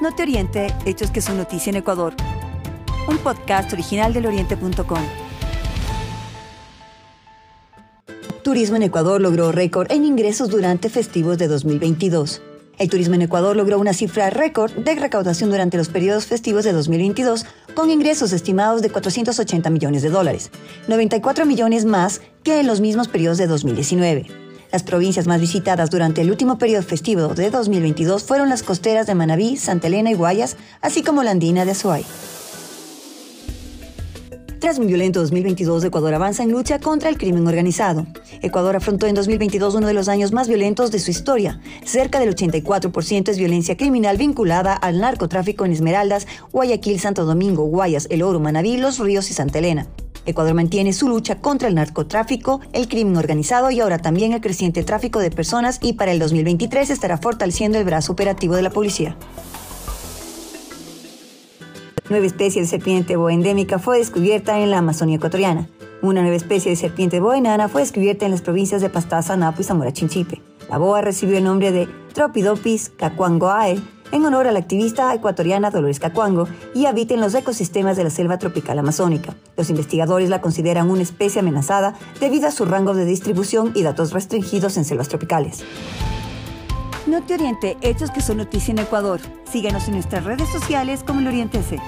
No te oriente, hechos que son noticia en Ecuador. Un podcast original del oriente.com. Turismo en Ecuador logró récord en ingresos durante festivos de 2022. El turismo en Ecuador logró una cifra récord de recaudación durante los periodos festivos de 2022, con ingresos estimados de 480 millones de dólares, 94 millones más que en los mismos periodos de 2019. Las provincias más visitadas durante el último periodo festivo de 2022 fueron las costeras de Manabí, Santa Elena y Guayas, así como la andina de Azuay. Tras un violento 2022, Ecuador avanza en lucha contra el crimen organizado. Ecuador afrontó en 2022 uno de los años más violentos de su historia. Cerca del 84% es violencia criminal vinculada al narcotráfico en Esmeraldas, Guayaquil, Santo Domingo, Guayas, El Oro, Manabí, Los Ríos y Santa Elena. Ecuador mantiene su lucha contra el narcotráfico, el crimen organizado y ahora también el creciente tráfico de personas y para el 2023 estará fortaleciendo el brazo operativo de la policía. Nueva especie de serpiente boa endémica fue descubierta en la Amazonia ecuatoriana. Una nueva especie de serpiente boa enana fue descubierta en las provincias de Pastaza, Napo y Zamora Chinchipe. La boa recibió el nombre de Tropidopis cacuangoae en honor a la activista ecuatoriana Dolores Cacuango y habita en los ecosistemas de la selva tropical amazónica. Los investigadores la consideran una especie amenazada debido a su rango de distribución y datos restringidos en selvas tropicales. No te oriente, hechos que son noticia en Ecuador. Síguenos en nuestras redes sociales como el Oriente C.